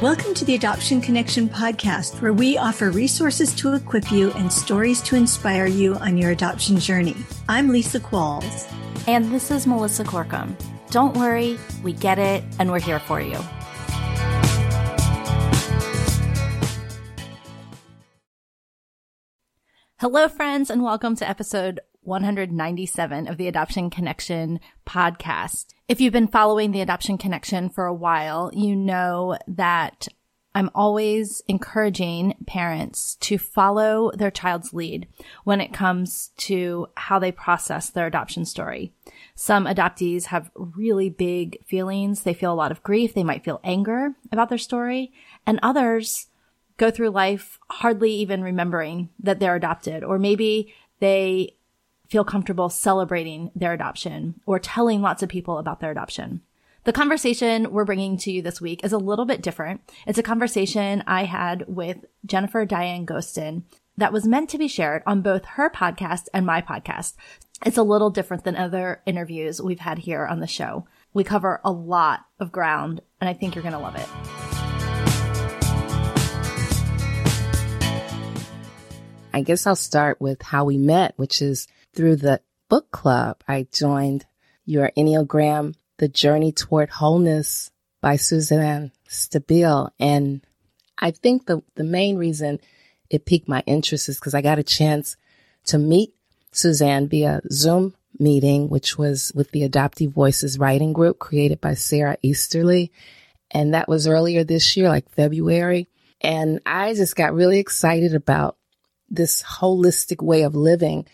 Welcome to the Adoption Connection podcast, where we offer resources to equip you and stories to inspire you on your adoption journey. I'm Lisa Qualls. And this is Melissa Corkum. Don't worry, we get it, and we're here for you. Hello, friends, and welcome to episode 197 of the Adoption Connection podcast. If you've been following the Adoption Connection for a while, you know that I'm always encouraging parents to follow their child's lead when it comes to how they process their adoption story. Some adoptees have really big feelings. They feel a lot of grief. They might feel anger about their story and others go through life hardly even remembering that they're adopted, or maybe they feel comfortable celebrating their adoption or telling lots of people about their adoption. The conversation we're bringing to you this week is a little bit different. It's a conversation I had with Jennifer Dyan Ghoston that was meant to be shared on both her podcast and my podcast. It's a little different than other interviews we've had here on the show. We cover a lot of ground and I think you're going to love it. I guess I'll start with how we met, which is through the book club. I joined your Enneagram, The Journey Toward Wholeness by Suzanne Stabile. And I think the, the main reason it piqued my interest is because I got a chance to meet Suzanne via Zoom meeting, which was with the Adoptee Voices writing group created by Sarah Easterly. And that was earlier this year, like February. And I just got really excited about this holistic way of living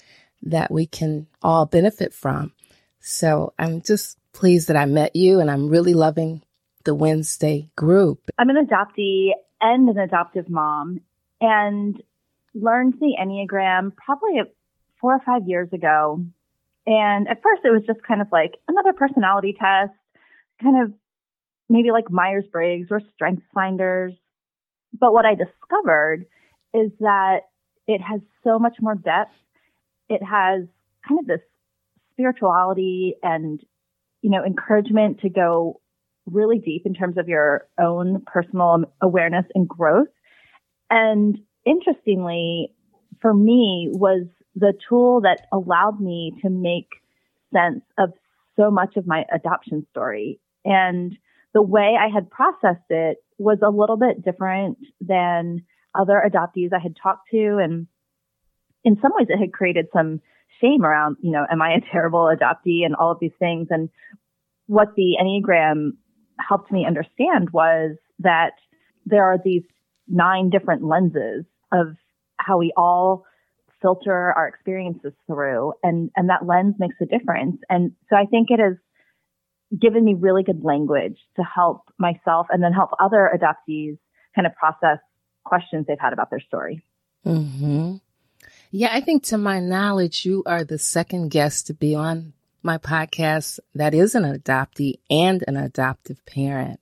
that we can all benefit from. So I'm just pleased that I met you and I'm really loving the Wednesday group. I'm an adoptee and an adoptive mom and learned the Enneagram probably four or five years ago. And at first it was just kind of like another personality test, kind of maybe like Myers Briggs or Strengths Finders. But what I discovered is that it has so much more depth. It has kind of this spirituality and, you know, encouragement to go really deep in terms of your own personal awareness and growth. And interestingly, for me was the tool that allowed me to make sense of so much of my adoption story. And the way I had processed it was a little bit different than other adoptees I had talked to. And in some ways, it had created some shame around, you know, am I a terrible adoptee and all of these things. And what the Enneagram helped me understand was that there are these nine different lenses of how we all filter our experiences through and and that lens makes a difference and so i think it has given me really good language to help myself and then help other adoptees kind of process questions they've had about their story. Mm-hmm. Yeah, I think to my knowledge, you are the second guest to be on my podcast that is an adoptee and an adoptive parent.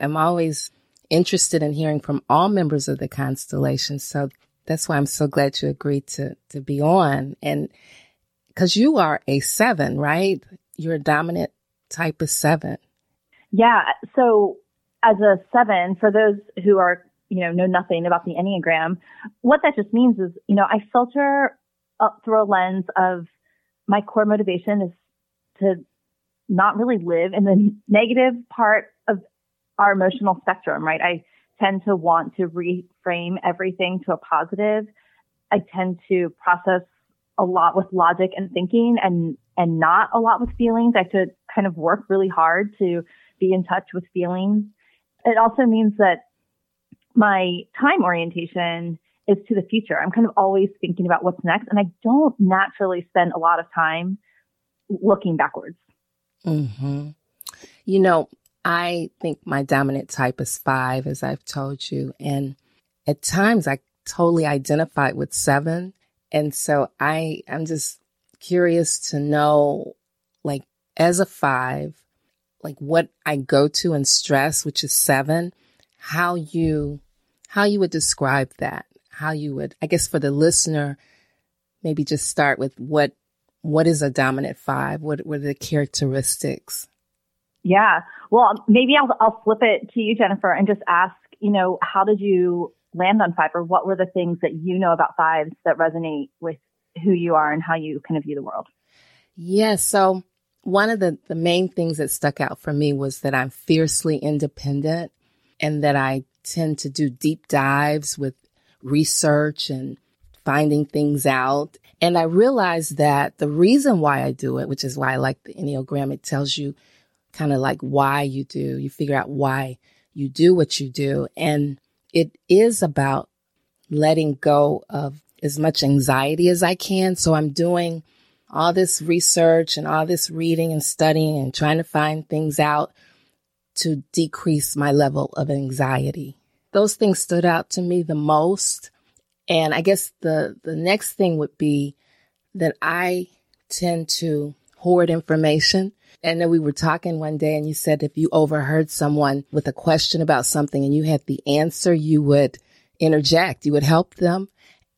I'm always interested in hearing from all members of the constellation. So that's why I'm so glad you agreed to, to be on. And because you are a seven, right? You're a dominant type of seven. Yeah. So as a seven, for those who are you know, know nothing about the Enneagram, what that just means is, you know, I filter up through a lens of my core motivation is to not really live in the negative part of our emotional spectrum, right? I tend to want to reframe everything to a positive. I tend to process a lot with logic and thinking and and not a lot with feelings. I have to kind of work really hard to be in touch with feelings. It also means that my time orientation is to the future. I'm kind of always thinking about what's next, and I don't naturally spend a lot of time looking backwards. Mm-hmm. You know, I think my dominant type is five, as I've told you, and at times I totally identified with seven, and so I I'm just curious to know, like, as a five, like what I go to and stress, which is seven how you how you would describe that how you would i guess for the listener maybe just start with what what is a dominant five what, what are the characteristics yeah well maybe i'll i'll flip it to you jennifer and just ask you know, how did you land on five or what were the things that you know about fives that resonate with who you are and how you kind of view the world? Yeah. So one of the, the main things that stuck out for me was that I'm fiercely independent and that I tend to do deep dives with research and finding things out. And I realized that the reason why I do it, which is why I like the Enneagram, it tells you kind of like why you do. You figure out why you do what you do. And it is about letting go of as much anxiety as I can. So I'm doing all this research and all this reading and studying and trying to find things out to decrease my level of anxiety. Those things stood out to me the most. And I guess the, the next thing would be that I tend to hoard information. And then we were talking one day and you said if you overheard someone with a question about something and you had the answer, you would interject, you would help them.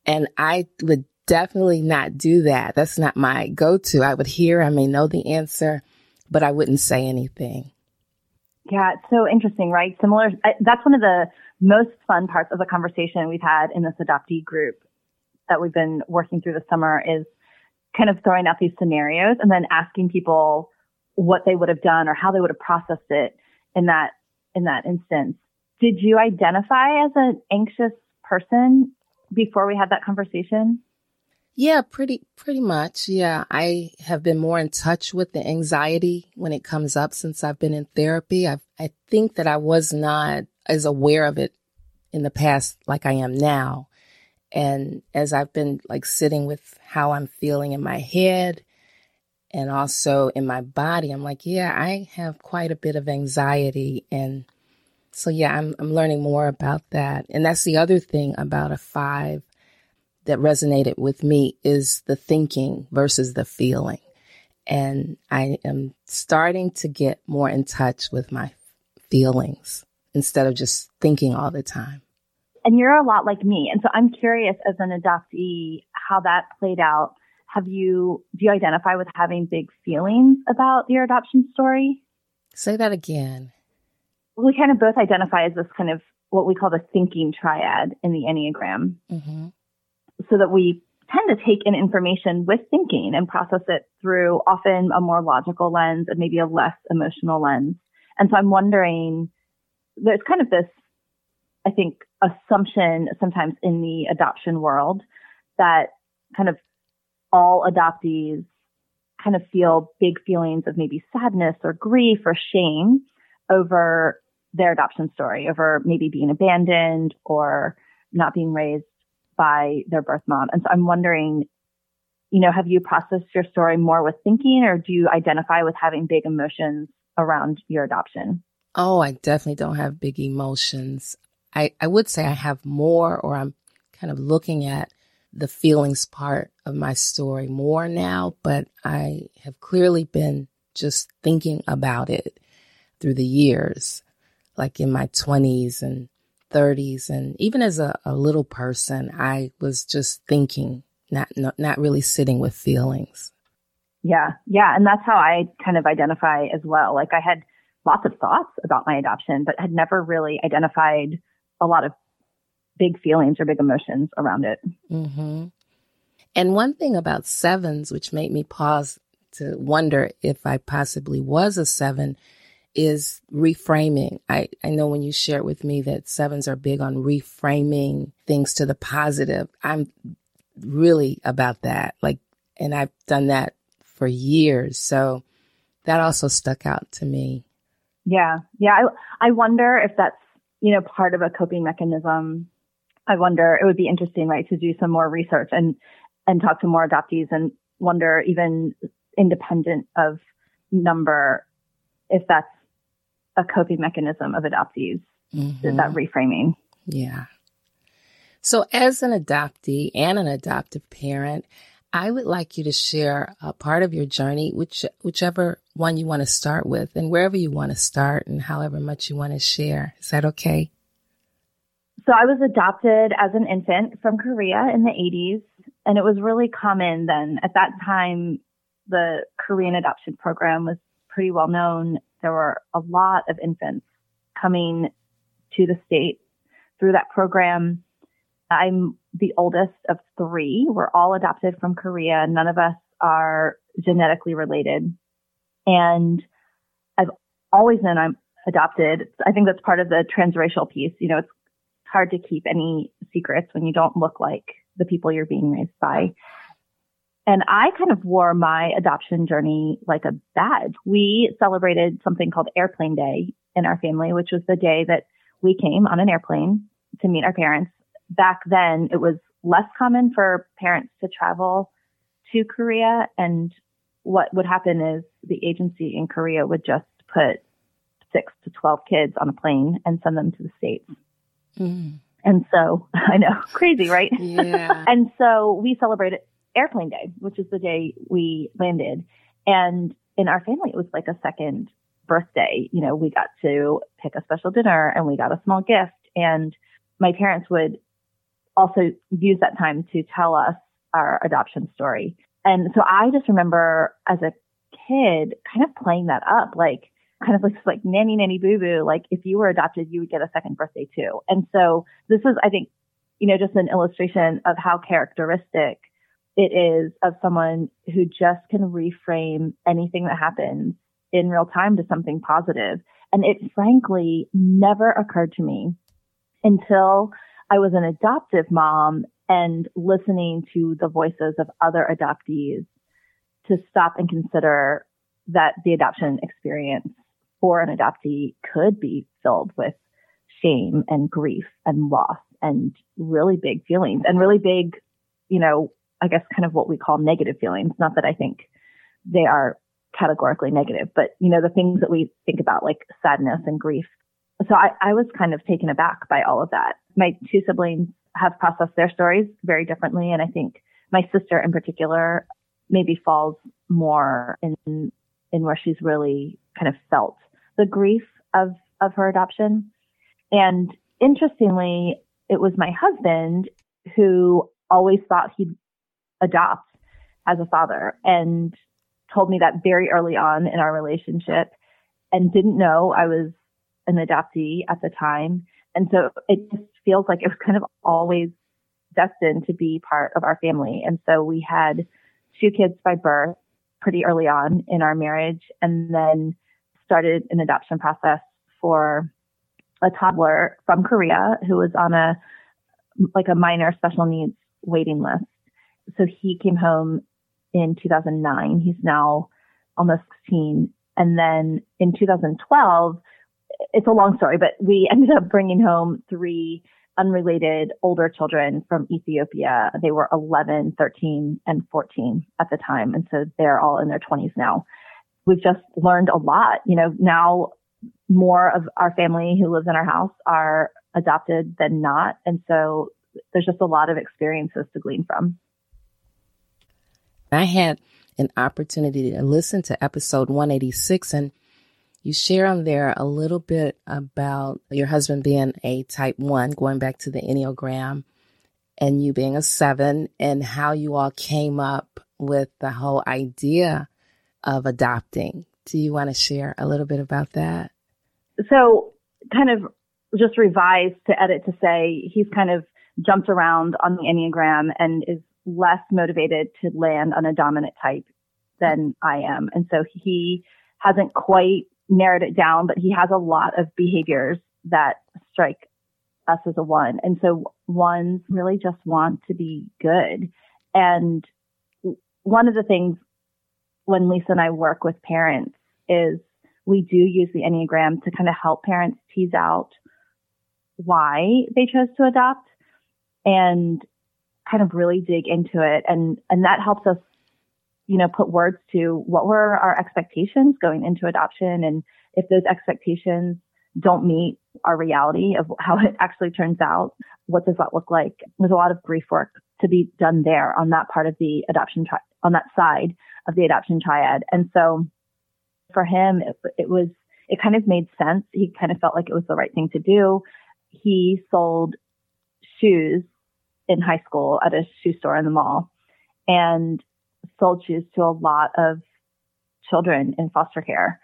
And I would definitely not do that. That's not my go to. I would hear, I may know the answer, but I wouldn't say anything. Yeah, it's so interesting, right? Similar. That's one of the most fun parts of the conversation we've had in this adoptee group that we've been working through this summer is kind of throwing out these scenarios and then asking people what they would have done or how they would have processed it in that in that instance. Did you identify as an anxious person before we had that conversation? Yeah, pretty pretty much. Yeah, I have been more in touch with the anxiety when it comes up since I've been in therapy. I I think that I was not as aware of it in the past like I am now. And as I've been like sitting with how I'm feeling in my head and also in my body, I'm like, yeah, I have quite a bit of anxiety and so yeah, I'm I'm learning more about that. And that's the other thing about a 5 that resonated with me is the thinking versus the feeling. And I am starting to get more in touch with my feelings instead of just thinking all the time. And you're a lot like me. And so I'm curious as an adoptee how that played out. Have you, do you identify with having big feelings about your adoption story? Say that again. We kind of both identify as this kind of what we call the thinking triad in the Enneagram. Mm-hmm so that we tend to take in information with thinking and process it through often a more logical lens and maybe a less emotional lens. And so I'm wondering, there's kind of this, I think, assumption sometimes in the adoption world that kind of all adoptees kind of feel big feelings of maybe sadness or grief or shame over their adoption story, over maybe being abandoned or not being raised by their birth mom. And so I'm wondering, you know, have you processed your story more with thinking or do you identify with having big emotions around your adoption? Oh, I definitely don't have big emotions. I, I would say I have more, or I'm kind of looking at the feelings part of my story more now, but I have clearly been just thinking about it through the years, like in my 20s and 30s and even as a, a little person, I was just thinking, not, not, not really sitting with feelings. Yeah. Yeah. And that's how I kind of identify as well. Like I had lots of thoughts about my adoption, but had never really identified a lot of big feelings or big emotions around it. Mm-hmm. And one thing about sevens, which made me pause to wonder if I possibly was a seven, is reframing. I, I know when you shared with me that sevens are big on reframing things to the positive. I'm really about that. Like, and I've done that for years. So that also stuck out to me. Yeah. Yeah. I, I wonder if that's, you know, part of a coping mechanism. I wonder it would be interesting, right, to do some more research and, and talk to more adoptees and wonder even independent of number if that's a coping mechanism of adoptees, mm-hmm. that reframing. Yeah. So, as an adoptee and an adoptive parent, I would like you to share a part of your journey, which whichever one you want to start with, and wherever you want to start, and however much you want to share. Is that okay? So, I was adopted as an infant from Korea in the 80s, and it was really common then. At that time, the Korean adoption program was pretty well known there were a lot of infants coming to the state through that program. I'm the oldest of three. We're all adopted from Korea. None of us are genetically related. And I've always known I'm adopted. I think that's part of the transracial piece. You know, it's hard to keep any secrets when you don't look like the people you're being raised by. And I kind of wore my adoption journey like a badge. We celebrated something called Airplane Day in our family, which was the day that we came on an airplane to meet our parents. Back then, it was less common for parents to travel to Korea. And what would happen is the agency in Korea would just put six to 12 kids on a plane and send them to the States. Mm. And so I know, crazy, right? Yeah. and so we celebrated Airplane Day, which is the day we landed. And in our family, it was like a second birthday. You know, we got to pick a special dinner and we got a small gift. And my parents would also use that time to tell us our adoption story. And so I just remember as a kid kind of playing that up, like kind of like, like nanny nanny boo boo. Like if you were adopted, you would get a second birthday too. And so this is, I think, you know, just an illustration of how characteristic it is of someone who just can reframe anything that happens in real time to something positive. And it frankly never occurred to me until I was an adoptive mom and listening to the voices of other adoptees to stop and consider that the adoption experience for an adoptee could be filled with shame and grief and loss and really big feelings and really big, you know, I guess kind of what we call negative feelings. Not that I think they are categorically negative, but you know, the things that we think about like sadness and grief. So I, I was kind of taken aback by all of that. My two siblings have processed their stories very differently. And I think my sister in particular maybe falls more in, in where she's really kind of felt the grief of, of her adoption. And interestingly, it was my husband who always thought he'd adopt as a father and told me that very early on in our relationship and didn't know I was an adoptee at the time. And so it just feels like it was kind of always destined to be part of our family. And so we had two kids by birth pretty early on in our marriage and then started an adoption process for a toddler from Korea who was on a like a minor special needs waiting list so he came home in 2009. He's now almost 16. And then in 2012, it's a long story, but we ended up bringing home three unrelated older children from Ethiopia. They were 11, 13, and 14 at the time. And so they're all in their 20s now. We've just learned a lot. You know, now more of our family who lives in our house are adopted than not. And so there's just a lot of experiences to glean from. I had an opportunity to listen to episode 186 and you share on there a little bit about your husband being a type one, going back to the Enneagram, and you being a seven, and how you all came up with the whole idea of adopting. Do you want to share a little bit about that? So, kind of just revised to edit to say he's kind of jumped around on the Enneagram and is less motivated to land on a dominant type than I am. And so he hasn't quite narrowed it down, but he has a lot of behaviors that strike us as a one. And so ones really just want to be good. And one of the things when Lisa and I work with parents is we do use the Enneagram to kind of help parents tease out why they chose to adopt. And kind of really dig into it. And and that helps us you know put words to what were our expectations going into adoption and if those expectations don't meet our reality of how it actually turns out what does that look like? There's a lot of grief work to be done there on that part of the adoption tri- on that side of the adoption triad. And so for him it, it was it kind of made sense. He kind of felt like it was the right thing to do. He sold shoes in high school at a shoe store in the mall and sold shoes to a lot of children in foster care.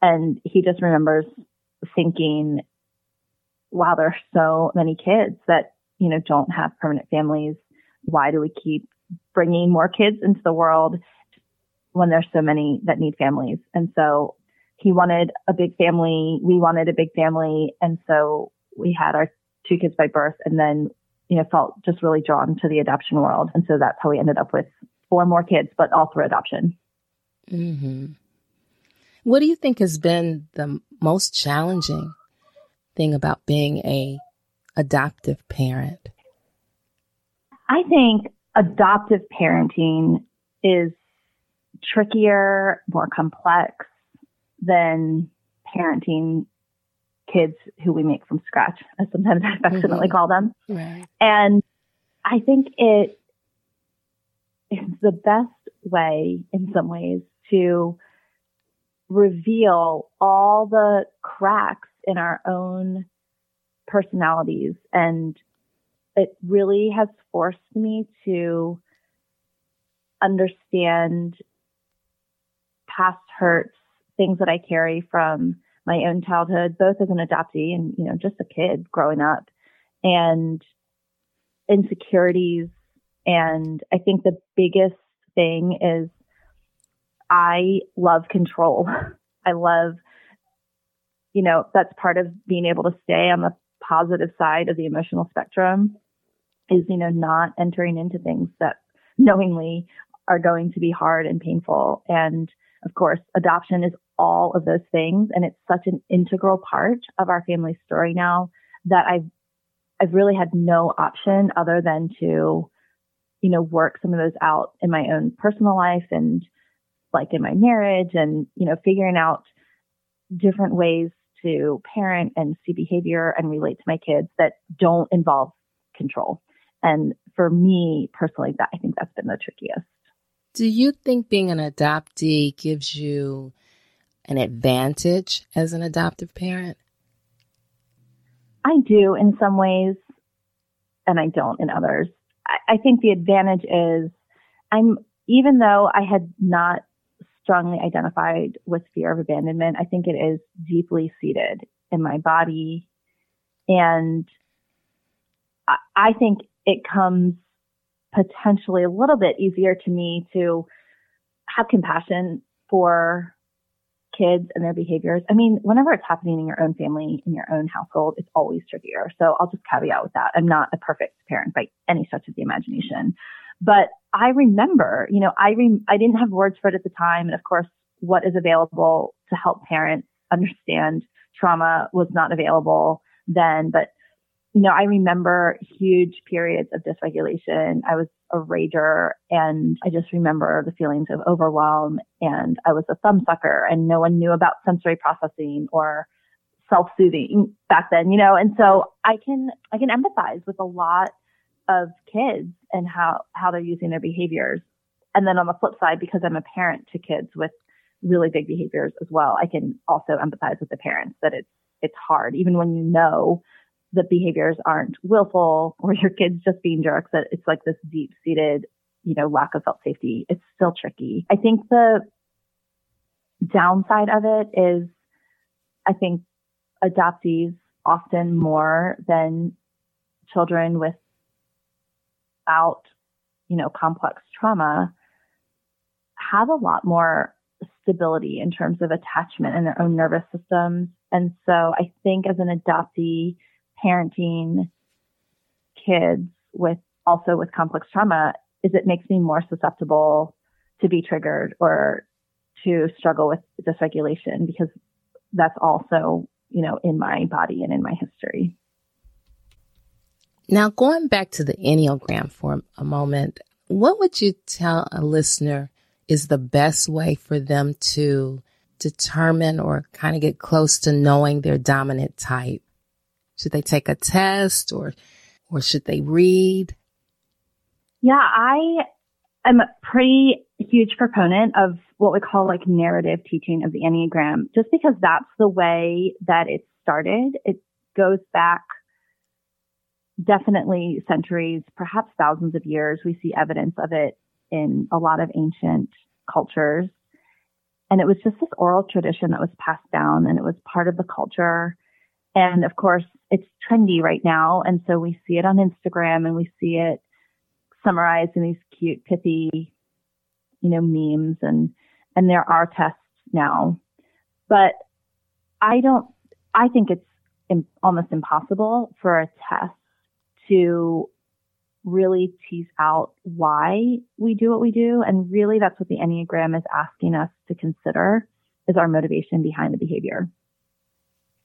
And he just remembers thinking, wow, there are so many kids that, you know, don't have permanent families. Why do we keep bringing more kids into the world when there's so many that need families? And so he wanted a big family. We wanted a big family. And so we had our two kids by birth and then, you know, felt just really drawn to the adoption world. And so that's how we ended up with four more kids, but all through adoption. Mm-hmm. What do you think has been the most challenging thing about being a adoptive parent? I think adoptive parenting is trickier, more complex than parenting kids who we make from scratch, as sometimes I affectionately mm-hmm. call them. Right. And I think it is the best way in some ways to reveal all the cracks in our own personalities. And it really has forced me to understand past hurts, things that I carry from my own childhood, both as an adoptee and, you know, just a kid growing up and insecurities. And I think the biggest thing is I love control. I love, you know, that's part of being able to stay on the positive side of the emotional spectrum is, you know, not entering into things that knowingly are going to be hard and painful. And of course, adoption is all of those things. And it's such an integral part of our family story now that I've, I've really had no option other than to, you know, work some of those out in my own personal life and like in my marriage and, you know, figuring out different ways to parent and see behavior and relate to my kids that don't involve control. And for me personally, that I think that's been the trickiest. Do you think being an adoptee gives you an advantage as an adoptive parent? I do in some ways, and I don't in others. I, I think the advantage is I'm, even though I had not strongly identified with fear of abandonment, I think it is deeply seated in my body. And I, I think it comes potentially a little bit easier to me to have compassion for kids and their behaviors. I mean, whenever it's happening in your own family, in your own household, it's always trickier. So I'll just caveat with that. I'm not a perfect parent by any stretch of the imagination. But I remember, you know, I re- I didn't have words for it at the time. And of course, what is available to help parents understand trauma was not available then. But you know, I remember huge periods of dysregulation. I was a rager and I just remember the feelings of overwhelm and I was a thumb sucker and no one knew about sensory processing or self-soothing back then, you know, and so I can, I can empathize with a lot of kids and how, how they're using their behaviors. And then on the flip side, because I'm a parent to kids with really big behaviors as well, I can also empathize with the parents that it's, it's hard, even when you know the behaviors aren't willful or your kids just being jerks, that it's like this deep seated, you know, lack of felt safety. It's still tricky. I think the downside of it is I think adoptees often more than children without, you know, complex trauma have a lot more stability in terms of attachment in their own nervous systems. And so I think as an adoptee, parenting kids with also with complex trauma is it makes me more susceptible to be triggered or to struggle with dysregulation because that's also, you know, in my body and in my history. Now, going back to the Enneagram for a moment, what would you tell a listener is the best way for them to determine or kind of get close to knowing their dominant type? Should they take a test or, or should they read? Yeah, I am a pretty huge proponent of what we call like narrative teaching of the Enneagram, just because that's the way that it started. It goes back definitely centuries, perhaps thousands of years. We see evidence of it in a lot of ancient cultures. And it was just this oral tradition that was passed down and it was part of the culture. And of course, it's trendy right now. And so we see it on Instagram and we see it summarized in these cute, pithy, you know, memes and, and there are tests now. But I don't, I think it's almost impossible for a test to really tease out why we do what we do. And really that's what the Enneagram is asking us to consider is our motivation behind the behavior.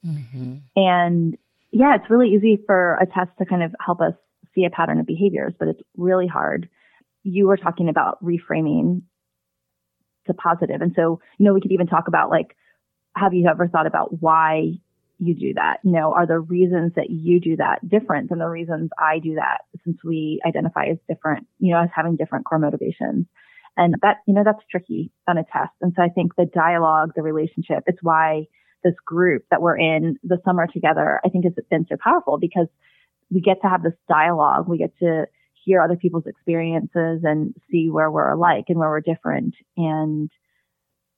Mm-hmm. And yeah, it's really easy for a test to kind of help us see a pattern of behaviors, but it's really hard. You were talking about reframing to positive. And so, you know, we could even talk about like, have you ever thought about why you do that? You know, are the reasons that you do that different than the reasons I do that since we identify as different, you know, as having different core motivations? And that, you know, that's tricky on a test. And so I think the dialogue, the relationship, it's why this group that we're in the summer together, I think has been so powerful because we get to have this dialogue. We get to hear other people's experiences and see where we're alike and where we're different. And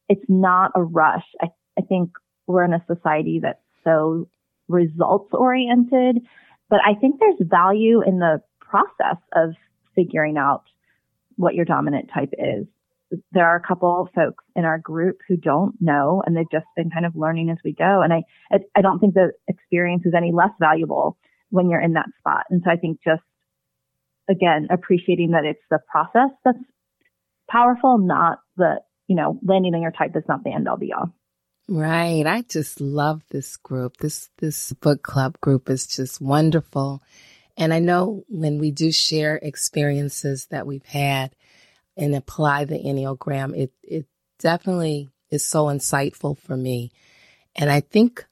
it's not a rush. I, I think we're in a society that's so results oriented, but I think there's value in the process of figuring out what your dominant type is there are a couple folks in our group who don't know and they've just been kind of learning as we go. And I, I don't think the experience is any less valuable when you're in that spot. And so I think just again, appreciating that it's the process that's powerful, not the, you know, landing on your type is not the end all be all. Right. I just love this group. This, this book club group is just wonderful. And I know when we do share experiences that we've had, and apply the Enneagram, it, it definitely is so insightful for me. And I think,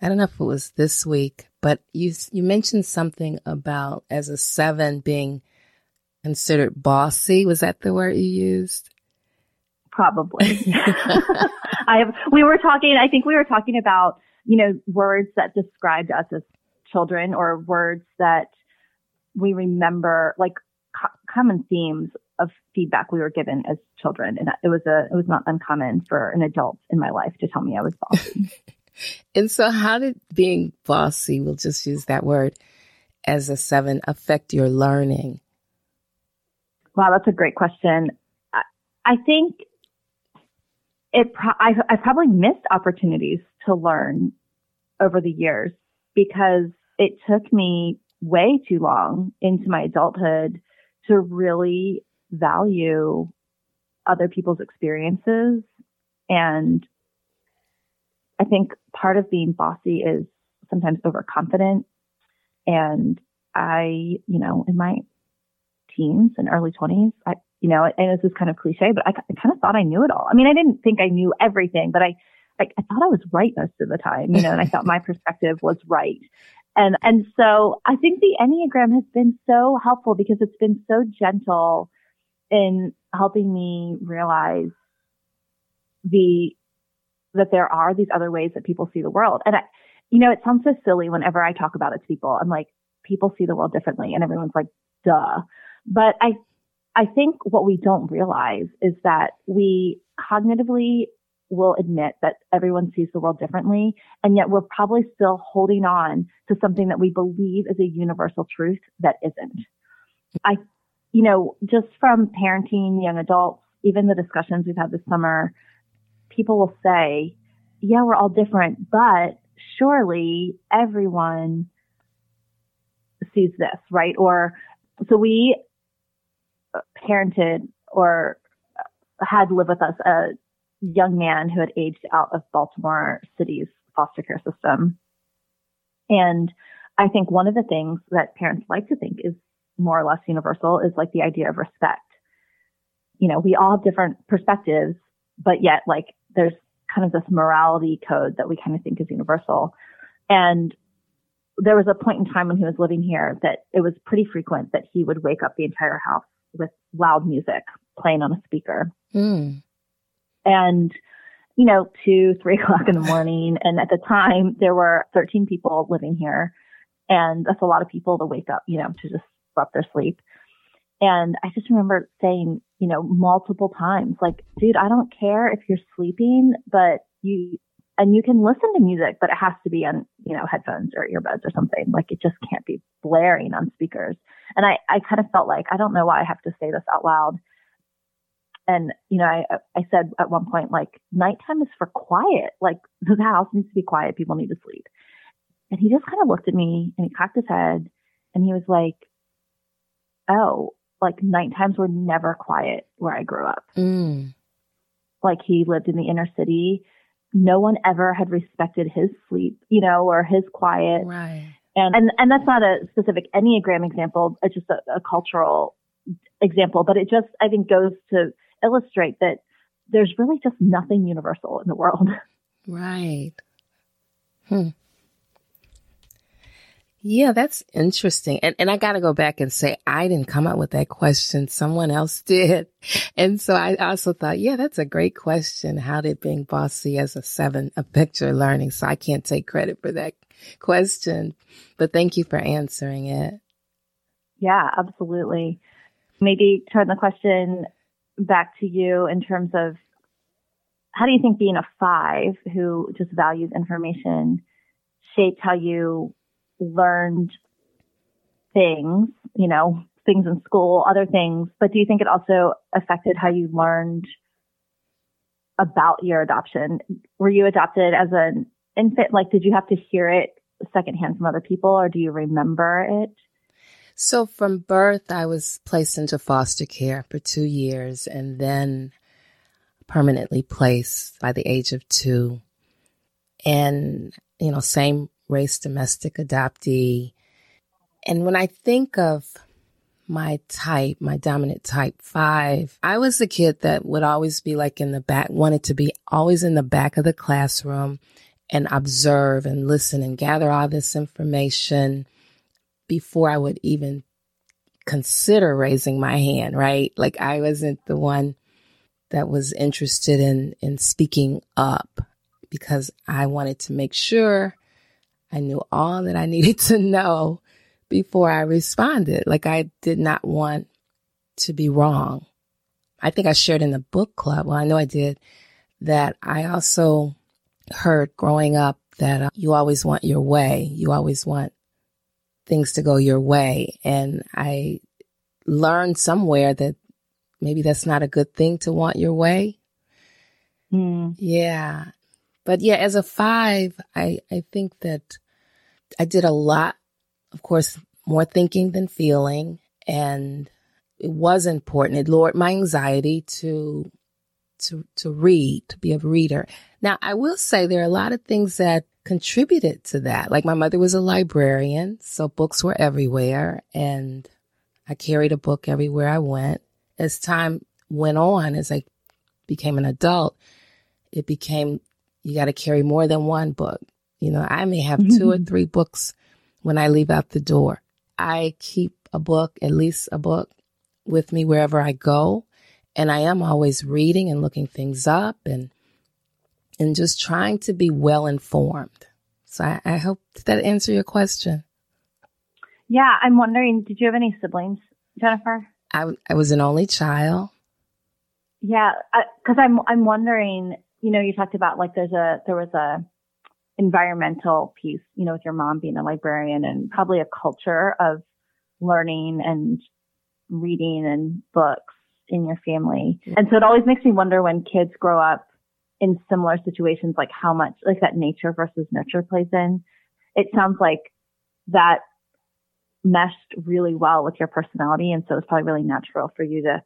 I don't know if it was this week, but you, you mentioned something about as a seven being considered bossy. Was that the word you used? Probably. I have, we were talking, I think we were talking about, you know, words that described us as children or words that we remember, like co- common themes of feedback we were given as children. And it was a, it was not uncommon for an adult in my life to tell me I was bossy. and so how did being bossy, we'll just use that word as a seven affect your learning? Wow, that's a great question. I, I think it, pro- I, I probably missed opportunities to learn over the years because it took me way too long into my adulthood to really value other people's experiences. And I think part of being bossy is sometimes overconfident. And I, you know, in my teens and early 20s, I, you know, and this is kind of cliche, but I, I kind of thought I knew it all. I mean, I didn't think I knew everything, but I, like, I thought I was right most of the time, you know, and I thought my perspective was right. And, and so I think the Enneagram has been so helpful because it's been so gentle in helping me realize the that there are these other ways that people see the world. And I, you know, it sounds so silly whenever I talk about it to people. I'm like, people see the world differently, and everyone's like, duh. But I, I think what we don't realize is that we cognitively will admit that everyone sees the world differently, and yet we're probably still holding on to something that we believe is a universal truth that isn't. I you know, just from parenting young adults, even the discussions we've had this summer, people will say, yeah, we're all different, but surely everyone sees this, right? Or so we parented or had lived with us a young man who had aged out of Baltimore City's foster care system. And I think one of the things that parents like to think is more or less universal is like the idea of respect. You know, we all have different perspectives, but yet like there's kind of this morality code that we kind of think is universal. And there was a point in time when he was living here that it was pretty frequent that he would wake up the entire house with loud music playing on a speaker. Mm. And, you know, two, three o'clock in the morning. And at the time there were 13 people living here. And that's a lot of people to wake up, you know, to just disrupt their sleep. And I just remember saying, you know, multiple times, like, dude, I don't care if you're sleeping, but you, and you can listen to music, but it has to be on, you know, headphones or earbuds or something. Like it just can't be blaring on speakers. And I, I kind of felt like, I don't know why I have to say this out loud. And, you know, I, I said at one point, like, nighttime is for quiet. Like the house needs to be quiet. People need to sleep. And he just kind of looked at me and he cocked his head and he was like, Oh, like night times were never quiet where I grew up. Mm. Like he lived in the inner city. No one ever had respected his sleep, you know, or his quiet. Right. And, and, and that's not a specific Enneagram example. It's just a, a cultural example, but it just, I think goes to illustrate that there's really just nothing universal in the world. Right. Hmm. Yeah, that's interesting. And and I got to go back and say I didn't come up with that question. Someone else did. And so I also thought, yeah, that's a great question. How did being bossy as a seven affect your learning? So I can't take credit for that question, but thank you for answering it. Yeah, absolutely. Maybe turn the question back to you in terms of how do you think being a five who just values information shaped how you learned things, you know, things in school, other things, but do you think it also affected how you learned about your adoption? Were you adopted as an infant? Like, did you have to hear it secondhand from other people or do you remember it? So from birth, I was placed into foster care for two years and then permanently placed by the age of two. And, you know, same race domestic adoptee. And when I think of my type, my dominant type five, I was the kid that would always be like in the back, wanted to be always in the back of the classroom and observe and listen and gather all this information before I would even consider raising my hand, right? Like I wasn't the one that was interested in, in speaking up because I wanted to make sure I knew all that I needed to know before I responded. Like I did not want to be wrong. I think I shared in the book club. Well, I know I did that. I also heard growing up that uh, you always want your way. You always want things to go your way. And I learned somewhere that maybe that's not a good thing to want your way. Mm. Yeah. But yeah, as a five, I, I think that I did a lot, of course, more thinking than feeling. And it was important. It lowered my anxiety to, to, to read, to be a reader. Now, I will say there are a lot of things that contributed to that. Like my mother was a librarian, so books were everywhere and I carried a book everywhere I went. As time went on, as I became an adult, it became you got to carry more than one book. You know, I may have two or mm-hmm. three books when I leave out the door. I keep a book, at least a book with me wherever I go. And I am always reading and looking things up and, and just trying to be well informed. So I, I hope that answer your question. Yeah. I'm wondering, did you have any siblings, Jennifer? I, I was an only child. Yeah. Cause I'm, I'm wondering, you know, you talked about like there's a, there was a, environmental piece, you know, with your mom being a librarian and probably a culture of learning and reading and books in your family. And so it always makes me wonder when kids grow up in similar situations, like how much, like that nature versus nurture plays in. It sounds like that meshed really well with your personality. And so it's probably really natural for you to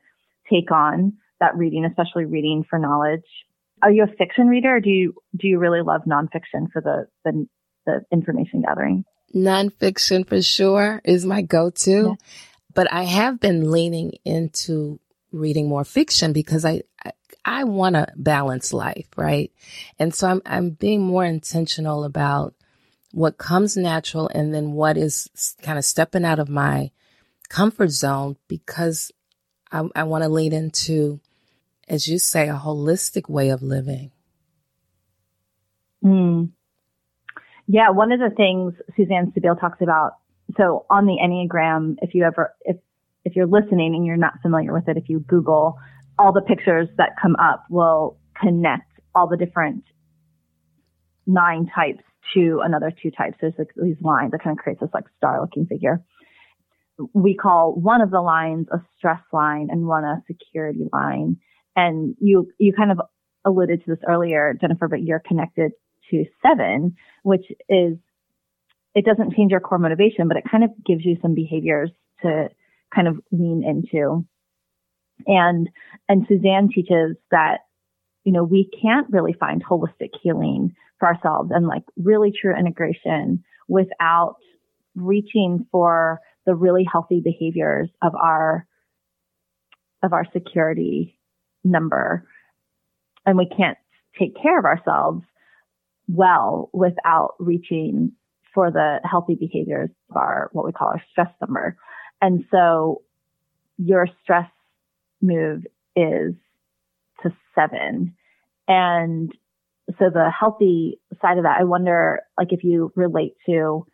take on that reading, especially reading for knowledge are you a fiction reader or do you do you really love nonfiction for the the, the information gathering? Nonfiction for sure is my go-to, yeah. but I have been leaning into reading more fiction because I I, I want to balance life, right? And so I'm I'm being more intentional about what comes natural and then what is kind of stepping out of my comfort zone because I, I want to lean into as you say, a holistic way of living. Mm. Yeah, one of the things Suzanne Stabile talks about. So on the Enneagram, if you ever, if if you're listening and you're not familiar with it, if you Google, all the pictures that come up will connect all the different nine types to another two types. There's like these lines that kind of creates this like star looking figure. We call one of the lines a stress line and one a security line. And you, you kind of alluded to this earlier, Jennifer, but you're connected to seven, which is, it doesn't change your core motivation, but it kind of gives you some behaviors to kind of lean into. And, and Suzanne teaches that, you know, we can't really find holistic healing for ourselves and like really true integration without reaching for the really healthy behaviors of our, of our security number. And we can't take care of ourselves well without reaching for the healthy behaviors of our, what we call our stress number. And so your stress move is to seven. And so the healthy side of that, I wonder, like, if you relate to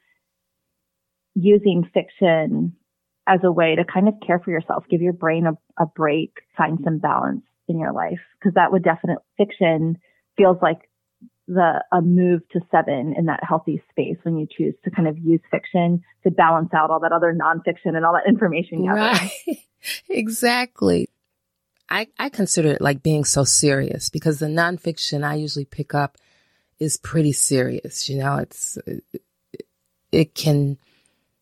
using fiction as a way to kind of care for yourself, give your brain a, a break, find some balance in your life. Cause that would definitely, fiction feels like the a move to seven in that healthy space when you choose to kind of use fiction to balance out all that other nonfiction and all that information you Right. exactly. I, I consider it like being so serious because the nonfiction I usually pick up is pretty serious. You know, it's, it, it can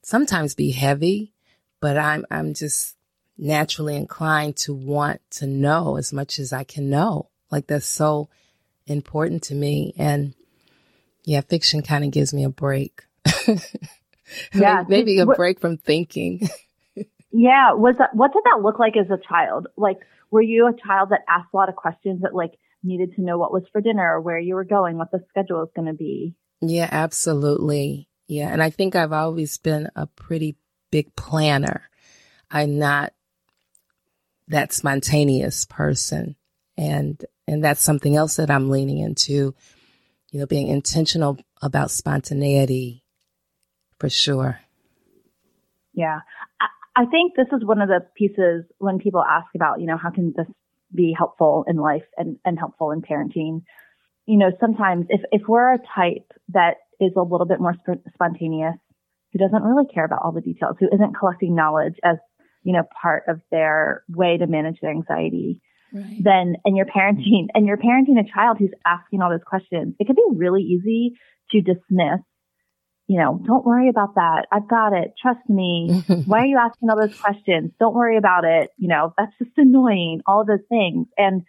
sometimes be heavy, but I'm, I'm just naturally inclined to want to know as much as I can know. Like that's so important to me. And yeah, fiction kind of gives me a break. yeah. Maybe a break from thinking. yeah. Was that, what did that look like as a child? Like, were you a child that asked a lot of questions that like needed to know what was for dinner or where you were going, what the schedule is going to be? Yeah, absolutely. Yeah. And I think I've always been a pretty big planner. I'm not that spontaneous person. And and that's something else that I'm leaning into, you know, being intentional about spontaneity for sure. Yeah. I, think this is one of the pieces when people ask about, you know, how can this be helpful in life and, and helpful in parenting? You know, sometimes if, if we're a type that is a little bit more sp- spontaneous, who doesn't really care about all the details, who isn't collecting knowledge as, you know, part of their way to manage their anxiety, right. then and you're parenting and you're parenting a child who's asking all those questions, it can be really easy to dismiss. You know, don't worry about that. I've got it. Trust me. Why are you asking all those questions? Don't worry about it. You know, that's just annoying. All of those things. And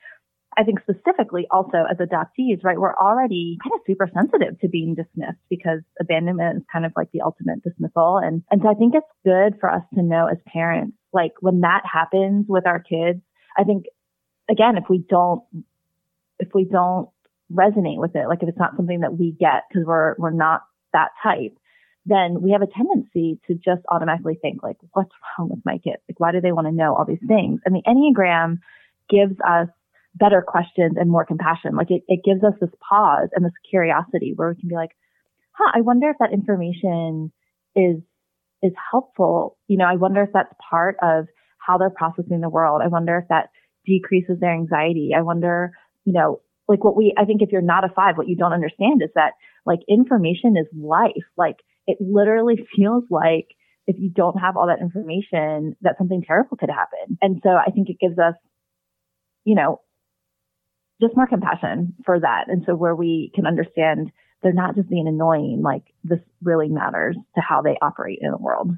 I think specifically also as adoptees, right, we're already kind of super sensitive to being dismissed because abandonment is kind of like the ultimate dismissal. And, and so I think it's good for us to know as parents, like when that happens with our kids, I think again, if we don't, if we don't resonate with it, like if it's not something that we get because we're, we're not that type, then we have a tendency to just automatically think like, what's wrong with my kid? Like, why do they want to know all these things? And the Enneagram gives us better questions and more compassion. Like it, it gives us this pause and this curiosity where we can be like, huh, I wonder if that information is, is helpful. You know, I wonder if that's part of how they're processing the world. I wonder if that decreases their anxiety. I wonder, you know, like what we, I think if you're not a five, what you don't understand is that like information is life. Like it literally feels like if you don't have all that information, that something terrible could happen. And so I think it gives us, you know, just more compassion for that. And so where we can understand they're not just being annoying, like this really matters to how they operate in the world.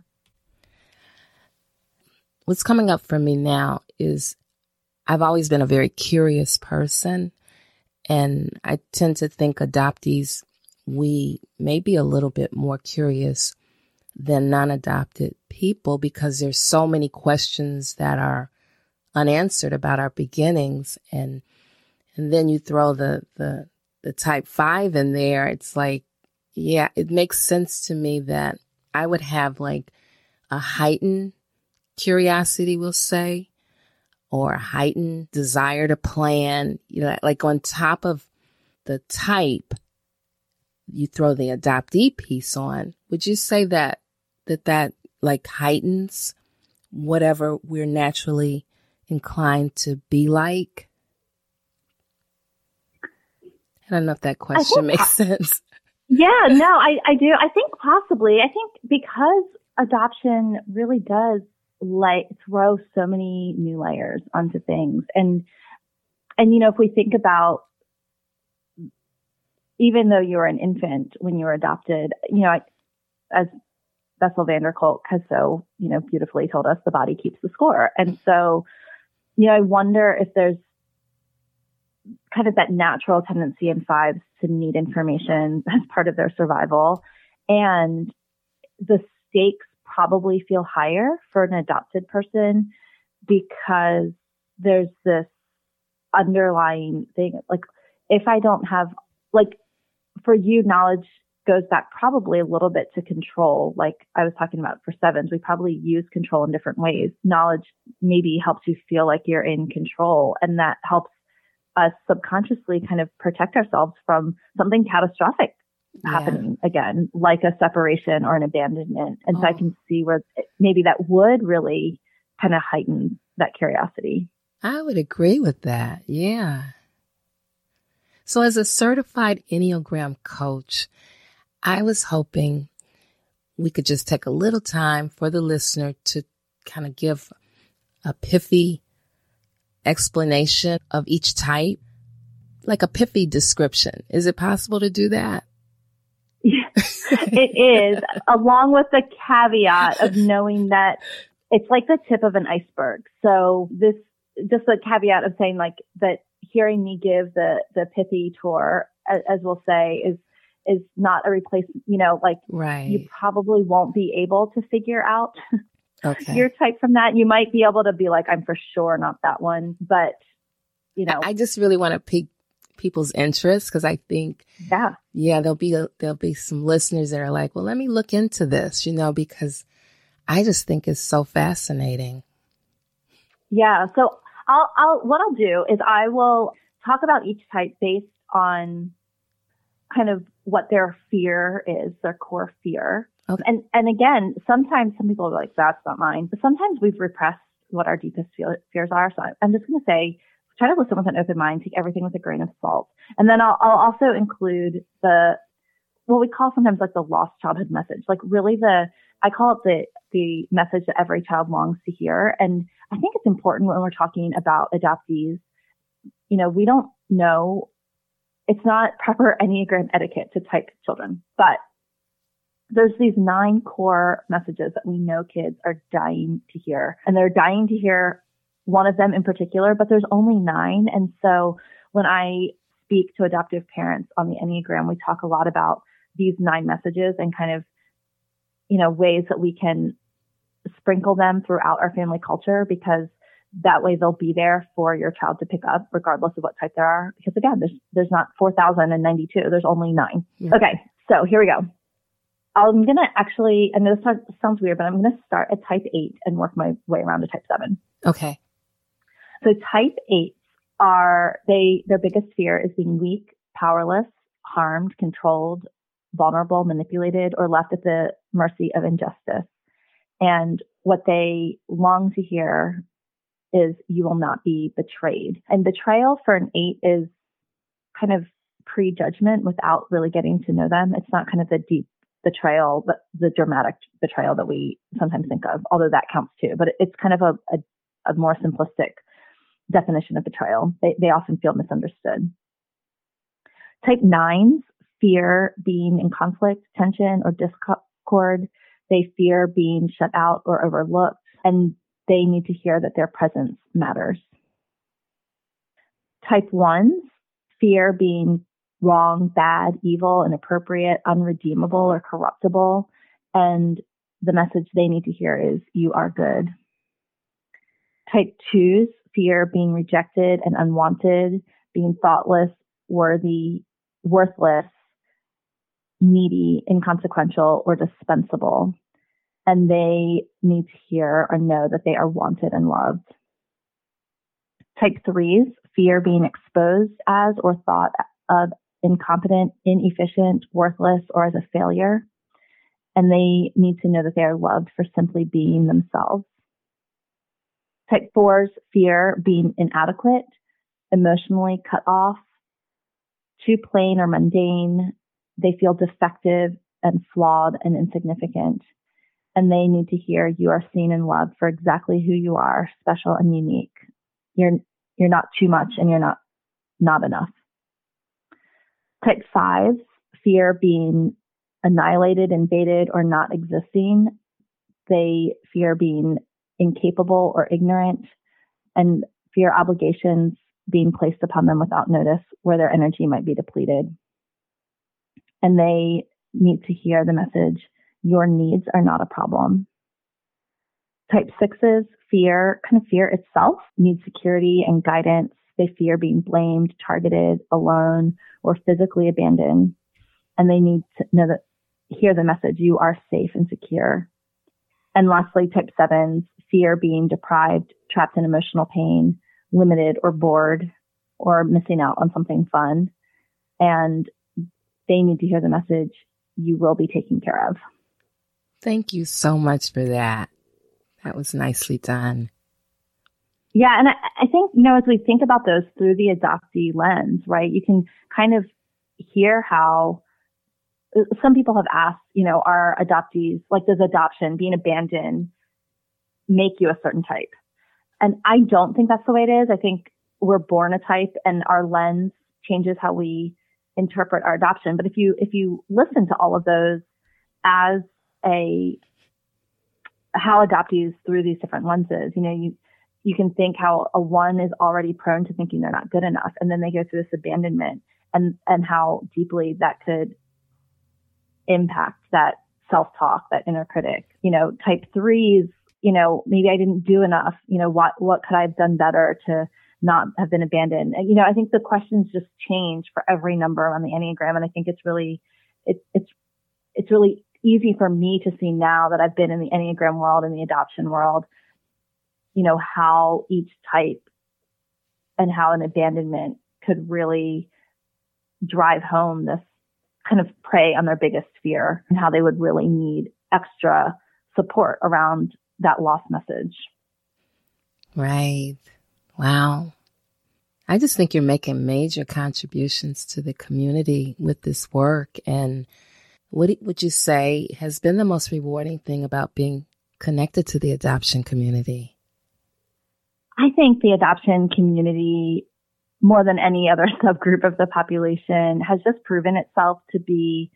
What's coming up for me now is I've always been a very curious person. And I tend to think adoptees, we may be a little bit more curious than non adopted people because there's so many questions that are unanswered about our beginnings. And, and then you throw the, the, the type five in there. It's like, yeah, it makes sense to me that I would have like a heightened curiosity, we'll say, or a heightened desire to plan, you know, like on top of the type, you throw the adoptee piece on. Would you say that, that that like heightens whatever we're naturally inclined to be like? I don't know if that question makes sense. Yeah, no, I, I do. I think possibly. I think because adoption really does like throw so many new layers onto things. And, and, you know, if we think about even though you were an infant when you were adopted, you know, as Bessel van der Kolk has so, you know, beautifully told us, the body keeps the score. And so, you know, I wonder if there's kind of that natural tendency in fives to need information as part of their survival. And the stakes probably feel higher for an adopted person because there's this underlying thing. Like, if I don't have, like, for you, knowledge goes back probably a little bit to control. Like I was talking about for sevens, we probably use control in different ways. Knowledge maybe helps you feel like you're in control and that helps us subconsciously kind of protect ourselves from something catastrophic yeah. happening again, like a separation or an abandonment. And oh. so I oh. can see where maybe that would really kind of heighten that curiosity. I would agree with that. Yeah. So, as a certified Enneagram coach, I was hoping we could just take a little time for the listener to kind of give a pithy explanation of each type, like a pithy description. Is it possible to do that? it is, along with the caveat of knowing that it's like the tip of an iceberg. So this, just the caveat of saying like that hearing me give the the pithy tour, as, as we'll say, is is not a replacement. You know, like right. you probably won't be able to figure out okay. your type from that. You might be able to be like, I'm for sure not that one, but you know, I just really want to pique people's interest because I think, yeah, yeah, there'll be a, there'll be some listeners that are like, well, let me look into this, you know, because I just think it's so fascinating. Yeah. So I'll, I'll, what I'll do is I will talk about each type based on kind of what their fear is, their core fear. Okay. And, and again, sometimes some people are like, that's not mine. But sometimes we've repressed what our deepest fears are. So I'm just going to say, try to listen with an open mind, take everything with a grain of salt. And then I'll, I'll also include the, what we call sometimes like the lost childhood message, like really the, I call it the, the message that every child longs to hear. And I think it's important when we're talking about adoptees, you know, we don't know, it's not proper Enneagram etiquette to type children, but there's these nine core messages that we know kids are dying to hear and they're dying to hear one of them in particular, but there's only nine. And so when I speak to adoptive parents on the Enneagram, we talk a lot about these nine messages and kind of, you know, ways that we can sprinkle them throughout our family culture because that way they'll be there for your child to pick up regardless of what type there are. Because again, there's, there's not 4,092. There's only nine. Yeah. Okay. So here we go. I'm going to actually, I know this sounds weird, but I'm going to start at type eight and work my way around to type seven. Okay. So type eights are, they, their biggest fear is being weak, powerless, harmed, controlled, vulnerable, manipulated, or left at the mercy of injustice. And what they long to hear is you will not be betrayed. And betrayal for an eight is kind of prejudgment without really getting to know them. It's not kind of the deep betrayal, but the dramatic betrayal that we sometimes think of, although that counts too. But it's kind of a, a, a more simplistic definition of betrayal. They, they often feel misunderstood. Type nines fear being in conflict, tension, or discord. They fear being shut out or overlooked, and they need to hear that their presence matters. Type ones fear being wrong, bad, evil, inappropriate, unredeemable, or corruptible. And the message they need to hear is, you are good. Type twos fear being rejected and unwanted, being thoughtless, worthy, worthless, needy, inconsequential, or dispensable. And they need to hear or know that they are wanted and loved. Type threes fear being exposed as or thought of incompetent, inefficient, worthless, or as a failure. And they need to know that they are loved for simply being themselves. Type fours fear being inadequate, emotionally cut off, too plain or mundane. They feel defective and flawed and insignificant. And they need to hear you are seen and loved for exactly who you are, special and unique. You're, you're not too much and you're not, not enough. Type five, fear being annihilated, invaded, or not existing. They fear being incapable or ignorant and fear obligations being placed upon them without notice where their energy might be depleted. And they need to hear the message, your needs are not a problem. Type sixes fear, kind of fear itself, needs security and guidance. They fear being blamed, targeted, alone, or physically abandoned. And they need to know that, hear the message, you are safe and secure. And lastly, type sevens, fear being deprived, trapped in emotional pain, limited or bored or missing out on something fun. And they need to hear the message, you will be taken care of. Thank you so much for that. That was nicely done. Yeah, and I, I think, you know, as we think about those through the adoptee lens, right, you can kind of hear how uh, some people have asked, you know, are adoptees, like does adoption, being abandoned, make you a certain type? And I don't think that's the way it is. I think we're born a type and our lens changes how we interpret our adoption. But if you, if you listen to all of those as a, how adoptees through these different lenses, you know, you, you can think how a one is already prone to thinking they're not good enough. And then they go through this abandonment and, and how deeply that could impact that self-talk, that inner critic. You know, type threes, you know, maybe I didn't do enough. You know, what, what could I have done better to not have been abandoned? And, you know, I think the questions just change for every number on the Enneagram. And I think it's really, it's, it's, it's really easy for me to see now that I've been in the Enneagram world and the adoption world, you know, how each type and how an abandonment could really drive home this kind of prey on their biggest fear and how they would really need extra support around that loss message. Right. Wow. I just think you're making major contributions to the community with this work. And what would you say has been the most rewarding thing about being connected to the adoption community? I think the adoption community more than any other subgroup of the population has just proven itself to be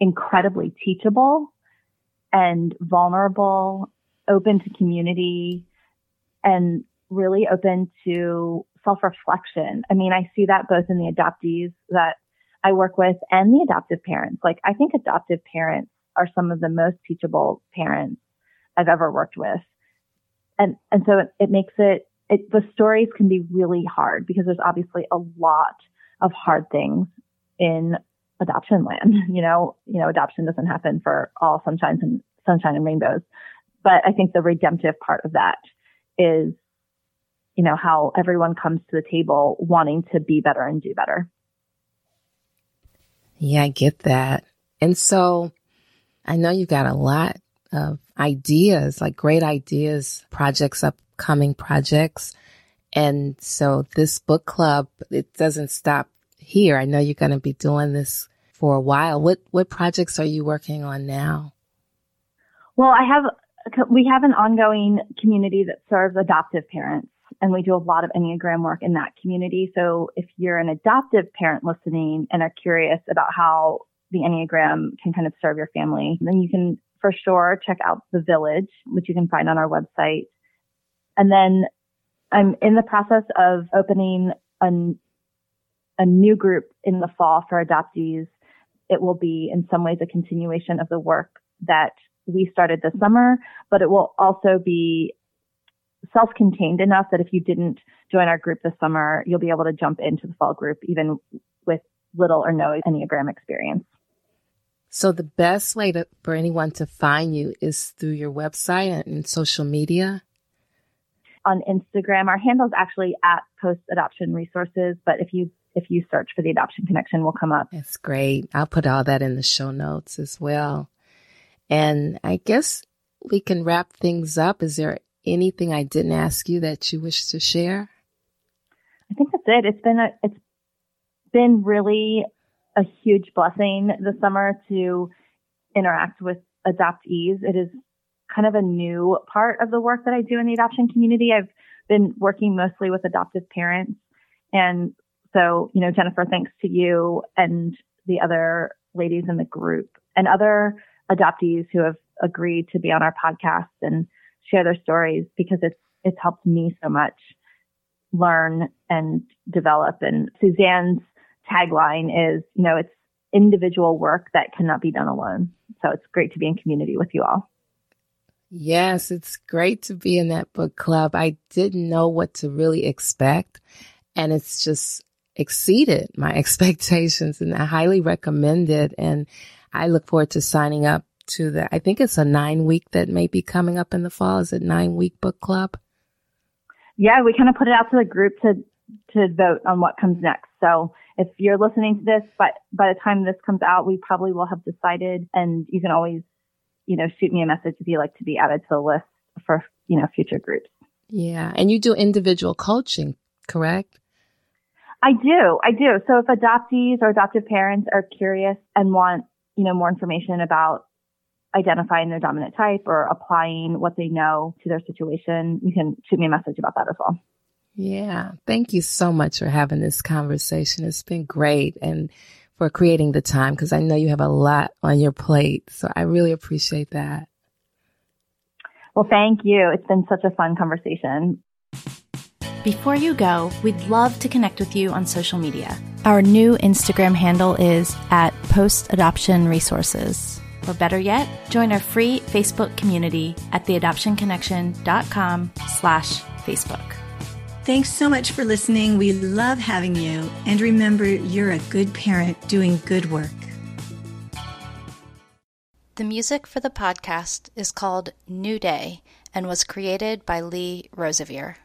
incredibly teachable and vulnerable, open to community and really open to self-reflection. I mean, I see that both in the adoptees that I work with and the adoptive parents. Like I think adoptive parents are some of the most teachable parents I've ever worked with. And, and so it, it makes it it, the stories can be really hard because there's obviously a lot of hard things in adoption land. You know, you know, adoption doesn't happen for all sunshine and sunshine and rainbows. But I think the redemptive part of that is, you know, how everyone comes to the table wanting to be better and do better. Yeah, I get that. And so I know you've got a lot of ideas, like great ideas, projects up upcoming projects. And so this book club, it doesn't stop here. I know you're going to be doing this for a while. What, what projects are you working on now? Well, I have, we have an ongoing community that serves adoptive parents and we do a lot of Enneagram work in that community. So if you're an adoptive parent listening and are curious about how the Enneagram can kind of serve your family, then you can for sure check out the village, which you can find on our website. And then I'm in the process of opening a, a new group in the fall for adoptees. It will be in some ways a continuation of the work that we started this summer, but it will also be self-contained enough that if you didn't join our group this summer, you'll be able to jump into the fall group even with little or no Enneagram experience. So the best way to, for anyone to find you is through your website and social media? On Instagram. Our handle is actually at Post Adoption Resources, but if you if you search for the Adoption Connection, will come up. That's great. I'll put all that in the show notes as well. And I guess we can wrap things up. Is there anything I didn't ask you that you wish to share? I think that's it. It's been a it's been really a huge blessing this summer to interact with adoptees. It is kind of a new part of the work that I do in the adoption community. I've been working mostly with adoptive parents. And so, you know, Jennifer, thanks to you and the other ladies in the group and other adoptees who have agreed to be on our podcast and share their stories because it's, it's helped me so much learn and develop. And Suzanne's tagline is, you know, it's individual work that cannot be done alone. So it's great to be in community with you all. Yes, it's great to be in that book club. I didn't know what to really expect, and it's just exceeded my expectations, and I highly recommend it. And I look forward to signing up to the, I think it's a nine week that may be coming up in the fall. Is it nine week book club? Yeah, we kind of put it out to the group to, to vote on what comes next. So if you're listening to this, but by the time this comes out, we probably will have decided and you can always you know, shoot me a message if you'd like to be added to the list for, you know, future groups. Yeah. And you do individual coaching, correct? I do. I do. So if adoptees or adoptive parents are curious and want, you know, more information about identifying their dominant type or applying what they know to their situation, you can shoot me a message about that as well. Yeah. Thank you so much for having this conversation. It's been great. And for creating the time because I know you have a lot on your plate. So I really appreciate that. Well, thank you. It's been such a fun conversation. Before you go, we'd love to connect with you on social media. Our new Instagram handle is at Post Adoption Resources. Or better yet, join our free Facebook community at theadoptionconnection.com slash Facebook. Thanks so much for listening. We love having you. And remember, you're a good parent doing good work. The music for the podcast is called New Day and was created by Lee Rosevere.